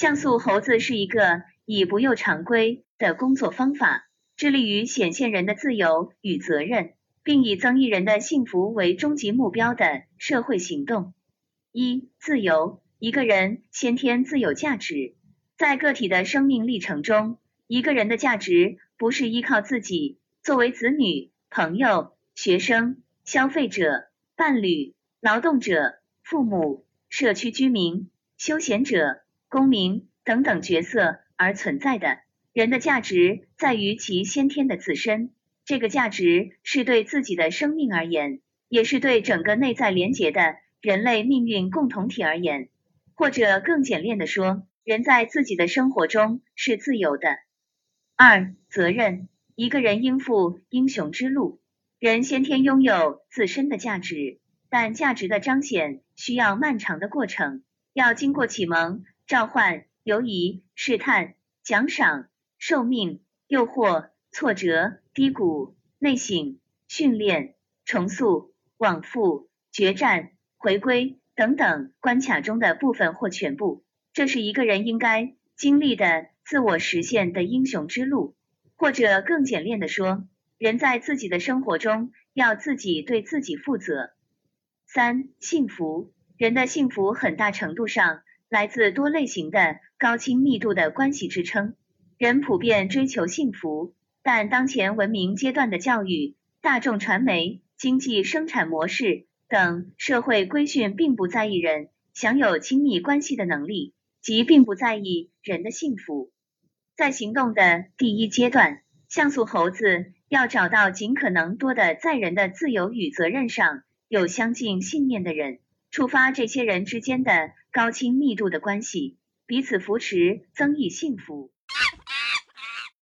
像素猴子是一个以不又常规的工作方法，致力于显现人的自由与责任，并以增益人的幸福为终极目标的社会行动。一、自由，一个人先天自有价值。在个体的生命历程中，一个人的价值不是依靠自己作为子女、朋友、学生、消费者、伴侣、劳动者、父母、社区居民、休闲者。公民等等角色而存在的人的价值在于其先天的自身，这个价值是对自己的生命而言，也是对整个内在连结的人类命运共同体而言。或者更简练的说，人在自己的生活中是自由的。二、责任，一个人应负英雄之路。人先天拥有自身的价值，但价值的彰显需要漫长的过程，要经过启蒙。召唤、犹疑、试探、奖赏、受命、诱惑、挫折、低谷、内省、训练、重塑、往复、决战、回归等等关卡中的部分或全部，这是一个人应该经历的自我实现的英雄之路。或者更简练的说，人在自己的生活中要自己对自己负责。三、幸福，人的幸福很大程度上。来自多类型的高亲密度的关系支撑，人普遍追求幸福，但当前文明阶段的教育、大众传媒、经济生产模式等社会规训并不在意人享有亲密关系的能力，即并不在意人的幸福。在行动的第一阶段，像素猴子要找到尽可能多的在人的自由与责任上有相近信念的人。触发这些人之间的高亲密度的关系，彼此扶持，增益幸福。